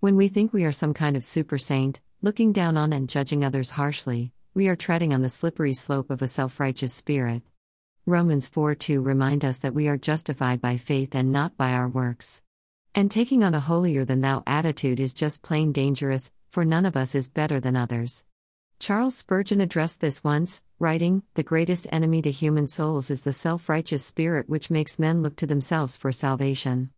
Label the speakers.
Speaker 1: When we think we are some kind of super saint, looking down on and judging others harshly, we are treading on the slippery slope of a self righteous spirit. Romans 4 2 remind us that we are justified by faith and not by our works. And taking on a holier than thou attitude is just plain dangerous, for none of us is better than others. Charles Spurgeon addressed this once, writing The greatest enemy to human souls is the self righteous spirit which makes men look to themselves for salvation.